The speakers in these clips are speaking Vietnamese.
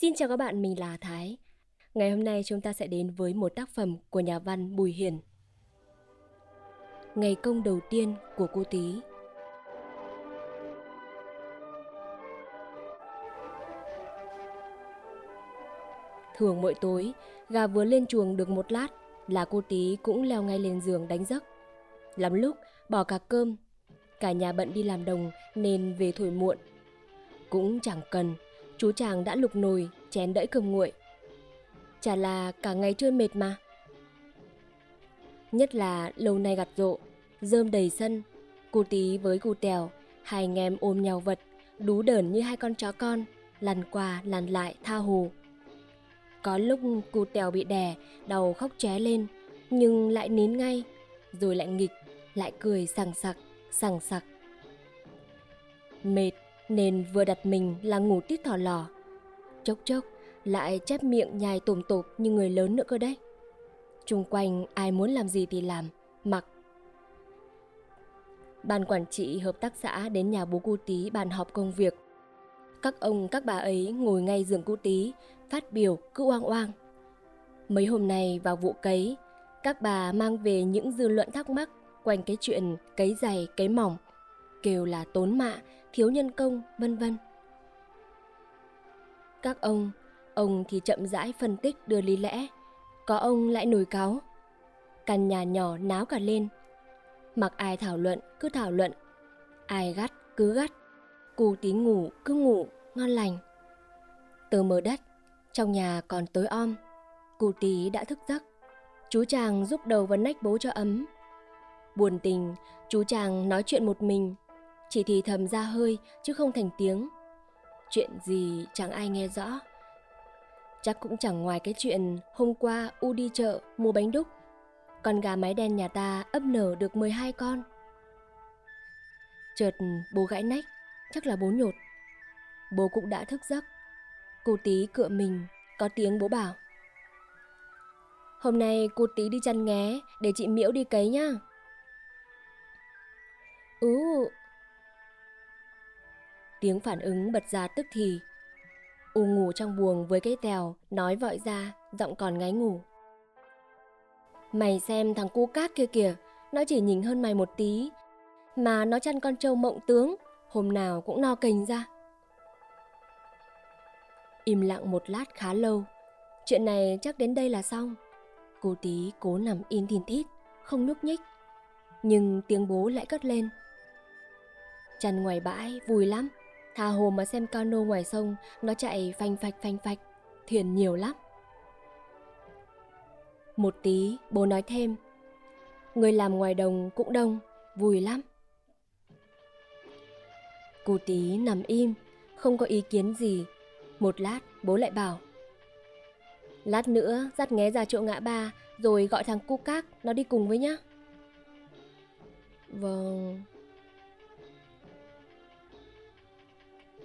Xin chào các bạn, mình là Thái. Ngày hôm nay chúng ta sẽ đến với một tác phẩm của nhà văn Bùi Hiền. Ngày công đầu tiên của cô Tí Thường mỗi tối, gà vừa lên chuồng được một lát là cô Tí cũng leo ngay lên giường đánh giấc. Lắm lúc bỏ cả cơm, cả nhà bận đi làm đồng nên về thổi muộn. Cũng chẳng cần, chú chàng đã lục nồi, chén đẫy cơm nguội. Chả là cả ngày chưa mệt mà. Nhất là lâu nay gặt rộ, rơm đầy sân, cô tí với cô tèo, hai anh em ôm nhau vật, đú đờn như hai con chó con, lăn qua lăn lại tha hồ. Có lúc cô tèo bị đè, đầu khóc ché lên, nhưng lại nín ngay, rồi lại nghịch, lại cười sằng sặc, sằng sặc. Mệt nên vừa đặt mình là ngủ tít thỏ lò. Chốc chốc lại chép miệng nhai tồm tộp như người lớn nữa cơ đấy. Trung quanh ai muốn làm gì thì làm, mặc. Ban quản trị hợp tác xã đến nhà bố cu tí bàn họp công việc. Các ông các bà ấy ngồi ngay giường cu tí, phát biểu cứ oang oang. Mấy hôm nay vào vụ cấy, các bà mang về những dư luận thắc mắc quanh cái chuyện cấy dày, cấy mỏng, kêu là tốn mạ, thiếu nhân công, vân vân. Các ông, ông thì chậm rãi phân tích đưa lý lẽ, có ông lại nổi cáo. Căn nhà nhỏ náo cả lên. Mặc ai thảo luận cứ thảo luận, ai gắt cứ gắt, cù tí ngủ cứ ngủ, ngon lành. Tờ mở đất, trong nhà còn tối om, cù tí đã thức giấc. Chú chàng giúp đầu vào nách bố cho ấm. Buồn tình, chú chàng nói chuyện một mình, chỉ thì thầm ra hơi chứ không thành tiếng. Chuyện gì chẳng ai nghe rõ. Chắc cũng chẳng ngoài cái chuyện hôm qua U đi chợ mua bánh đúc. Con gà mái đen nhà ta ấp nở được 12 con. Chợt bố gãi nách, chắc là bố nhột. Bố cũng đã thức giấc. Cô tí cựa mình, có tiếng bố bảo. Hôm nay cô tí đi chăn nghé để chị Miễu đi cấy nhá. Ừ, Tiếng phản ứng bật ra tức thì. U ngủ trong buồng với cái tèo, nói vội ra, giọng còn ngáy ngủ. Mày xem thằng cu cát kia kìa, nó chỉ nhìn hơn mày một tí, mà nó chăn con trâu mộng tướng, hôm nào cũng no cành ra. Im lặng một lát khá lâu, chuyện này chắc đến đây là xong. Cô tí cố nằm in thìn thít, không nhúc nhích. Nhưng tiếng bố lại cất lên. Chăn ngoài bãi vui lắm, Tha hồ mà xem cano ngoài sông, nó chạy phanh phạch phanh phạch, thuyền nhiều lắm. Một tí, bố nói thêm, người làm ngoài đồng cũng đông, vui lắm. Cô tí nằm im, không có ý kiến gì. Một lát, bố lại bảo. Lát nữa, dắt nghé ra chỗ ngã ba, rồi gọi thằng cu các, nó đi cùng với nhá. Vâng,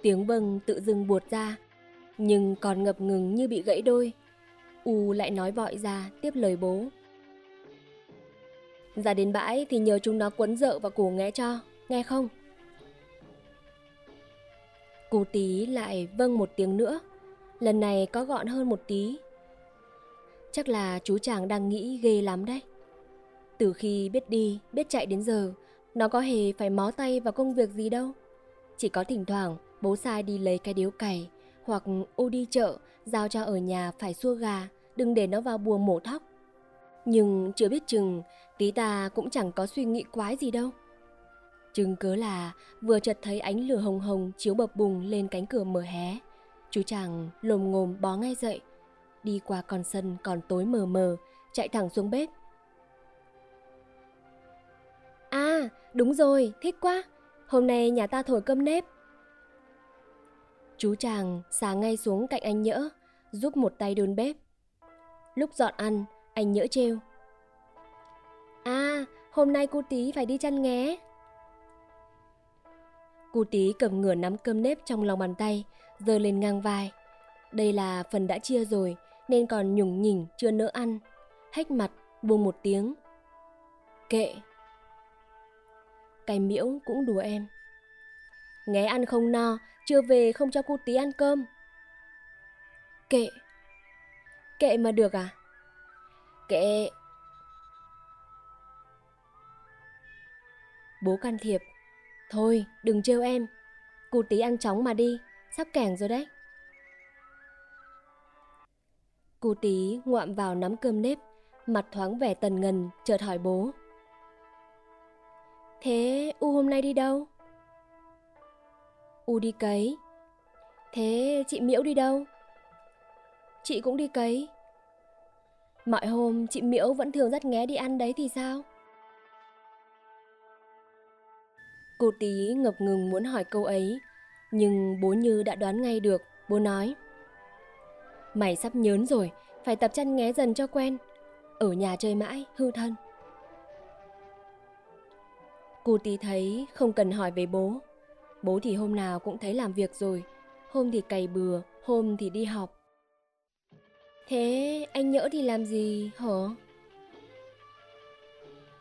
Tiếng bâng tự dưng buột ra, nhưng còn ngập ngừng như bị gãy đôi. U lại nói vội ra tiếp lời bố. Ra đến bãi thì nhờ chúng nó quấn rợ và cổ nghe cho, nghe không? Cú tí lại vâng một tiếng nữa, lần này có gọn hơn một tí. Chắc là chú chàng đang nghĩ ghê lắm đấy. Từ khi biết đi, biết chạy đến giờ, nó có hề phải mó tay vào công việc gì đâu. Chỉ có thỉnh thoảng Bố sai đi lấy cái điếu cày hoặc ô đi chợ giao cho ở nhà phải xua gà, đừng để nó vào buồng mổ thóc. Nhưng chưa biết chừng, tí ta cũng chẳng có suy nghĩ quái gì đâu. Chừng cớ là vừa chợt thấy ánh lửa hồng hồng chiếu bập bùng lên cánh cửa mở hé. Chú chàng lồm ngồm bó ngay dậy, đi qua con sân còn tối mờ mờ, chạy thẳng xuống bếp. À, đúng rồi, thích quá. Hôm nay nhà ta thổi cơm nếp, Chú chàng xà ngay xuống cạnh anh Nhỡ, giúp một tay đôn bếp. Lúc dọn ăn, anh Nhỡ trêu. À, hôm nay cô tí phải đi chăn nghé. Cô tí cầm ngửa nắm cơm nếp trong lòng bàn tay, giơ lên ngang vai. Đây là phần đã chia rồi, nên còn nhùng nhỉnh chưa nỡ ăn. Hách mặt, buông một tiếng. Kệ. Cái miễu cũng đùa em. Nghé ăn không no, chưa về không cho cô tí ăn cơm. Kệ. Kệ mà được à? Kệ. Bố can thiệp. Thôi, đừng trêu em. cô tí ăn chóng mà đi, sắp kẻng rồi đấy. cô tí ngoạm vào nắm cơm nếp, mặt thoáng vẻ tần ngần, chợt hỏi bố. Thế U hôm nay đi đâu? U đi cấy. Thế chị Miễu đi đâu? Chị cũng đi cấy. Mọi hôm chị Miễu vẫn thường rất nghé đi ăn đấy thì sao? Cô tí ngập ngừng muốn hỏi câu ấy, nhưng bố Như đã đoán ngay được, bố nói. Mày sắp nhớn rồi, phải tập chăn nghé dần cho quen. Ở nhà chơi mãi, hư thân. Cô tí thấy không cần hỏi về bố. Bố thì hôm nào cũng thấy làm việc rồi, hôm thì cày bừa, hôm thì đi học. Thế anh nhỡ thì làm gì hả?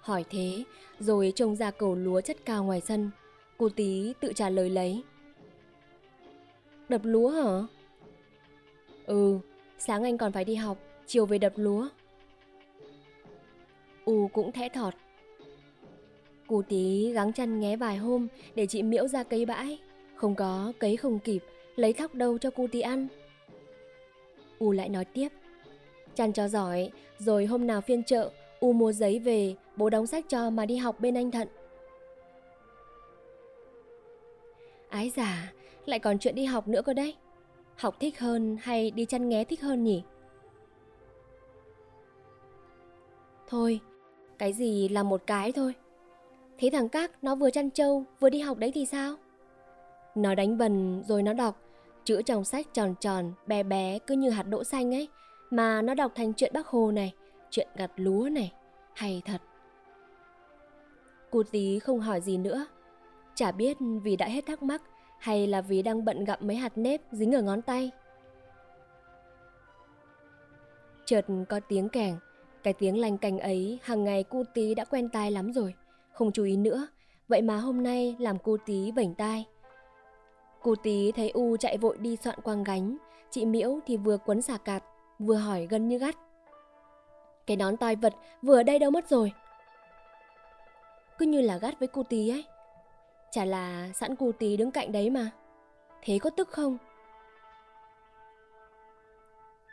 Hỏi thế, rồi trông ra cầu lúa chất cao ngoài sân. Cô tí tự trả lời lấy. Đập lúa hả? Ừ, sáng anh còn phải đi học, chiều về đập lúa. U cũng thẽ thọt. Cụ tí gắng chăn nghé vài hôm để chị miễu ra cấy bãi. Không có, cấy không kịp, lấy thóc đâu cho cụ tí ăn. U lại nói tiếp. Chăn cho giỏi, rồi hôm nào phiên chợ, U mua giấy về, bố đóng sách cho mà đi học bên anh Thận. Ái già, lại còn chuyện đi học nữa cơ đấy. Học thích hơn hay đi chăn nghé thích hơn nhỉ? Thôi, cái gì là một cái thôi. Thế thằng Các nó vừa chăn trâu vừa đi học đấy thì sao? Nó đánh vần rồi nó đọc, chữ trong sách tròn tròn, bé bé cứ như hạt đỗ xanh ấy, mà nó đọc thành chuyện bác Hồ này, chuyện gặt lúa này, hay thật. Cô tí không hỏi gì nữa, chả biết vì đã hết thắc mắc hay là vì đang bận gặm mấy hạt nếp dính ở ngón tay. Chợt có tiếng kèn, cái tiếng lành cành ấy hàng ngày cô tí đã quen tai lắm rồi, không chú ý nữa, vậy mà hôm nay làm cô tí vảnh tai. Cô tí thấy U chạy vội đi soạn quang gánh, chị Miễu thì vừa quấn xà cạp vừa hỏi gần như gắt. Cái nón tai vật vừa ở đây đâu mất rồi? Cứ như là gắt với cô tí ấy. Chả là sẵn cô tí đứng cạnh đấy mà. Thế có tức không?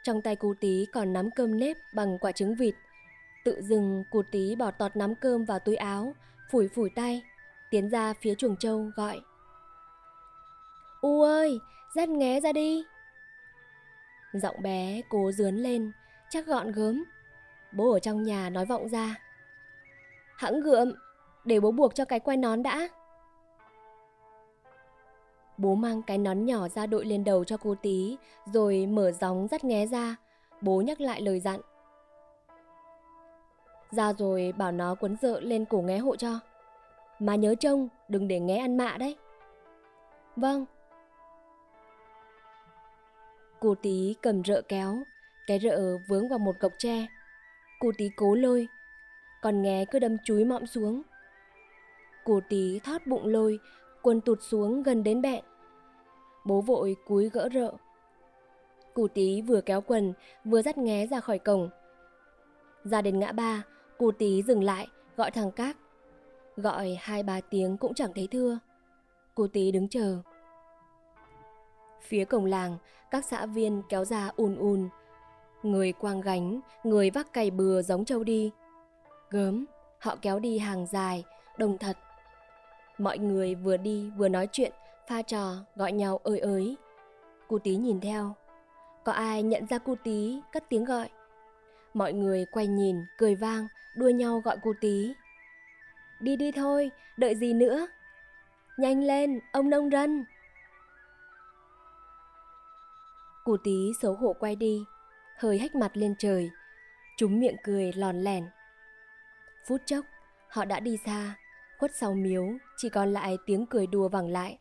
Trong tay cô tí còn nắm cơm nếp bằng quả trứng vịt. Tự dừng cụt tí bỏ tọt nắm cơm vào túi áo, phủi phủi tay, tiến ra phía chuồng trâu gọi. U ơi, dắt nghé ra đi. Giọng bé cố dướn lên, chắc gọn gớm. Bố ở trong nhà nói vọng ra. Hãng gượm, để bố buộc cho cái quai nón đã. Bố mang cái nón nhỏ ra đội lên đầu cho cô tí, rồi mở gióng dắt nghé ra. Bố nhắc lại lời dặn. Ra rồi bảo nó quấn dợ lên cổ nghé hộ cho. Mà nhớ trông, đừng để nghé ăn mạ đấy. Vâng. Cô tí cầm rợ kéo, cái rợ vướng vào một cọc tre. Cô tí cố lôi, còn nghé cứ đâm chúi mõm xuống. Cô tí thoát bụng lôi, quần tụt xuống gần đến bẹn. Bố vội cúi gỡ rợ. Cụ tí vừa kéo quần, vừa dắt nghé ra khỏi cổng. Ra đến ngã ba, Cô tí dừng lại, gọi thằng Các. Gọi hai ba tiếng cũng chẳng thấy thưa. Cô tí đứng chờ. Phía cổng làng, các xã viên kéo ra ùn ùn. Người quang gánh, người vác cày bừa giống trâu đi. Gớm, họ kéo đi hàng dài, đồng thật. Mọi người vừa đi vừa nói chuyện, pha trò, gọi nhau ơi ới. Cô tí nhìn theo. Có ai nhận ra cô tí, cất tiếng gọi. Mọi người quay nhìn, cười vang, đua nhau gọi cô tí. Đi đi thôi, đợi gì nữa? Nhanh lên, ông nông rân. Cô tí xấu hổ quay đi, hơi hách mặt lên trời. Chúng miệng cười lòn lẻn. Phút chốc, họ đã đi xa, khuất sau miếu, chỉ còn lại tiếng cười đùa vẳng lại.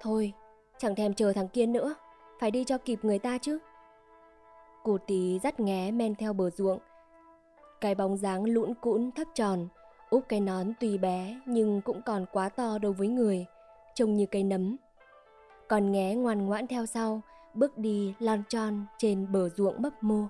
Thôi, chẳng thèm chờ thằng kia nữa, phải đi cho kịp người ta chứ. Cô tí dắt nghé men theo bờ ruộng. Cái bóng dáng lũn cũn thấp tròn, úp cái nón tuy bé nhưng cũng còn quá to đối với người, trông như cây nấm. Còn nghé ngoan ngoãn theo sau, bước đi lon tròn trên bờ ruộng bấp mô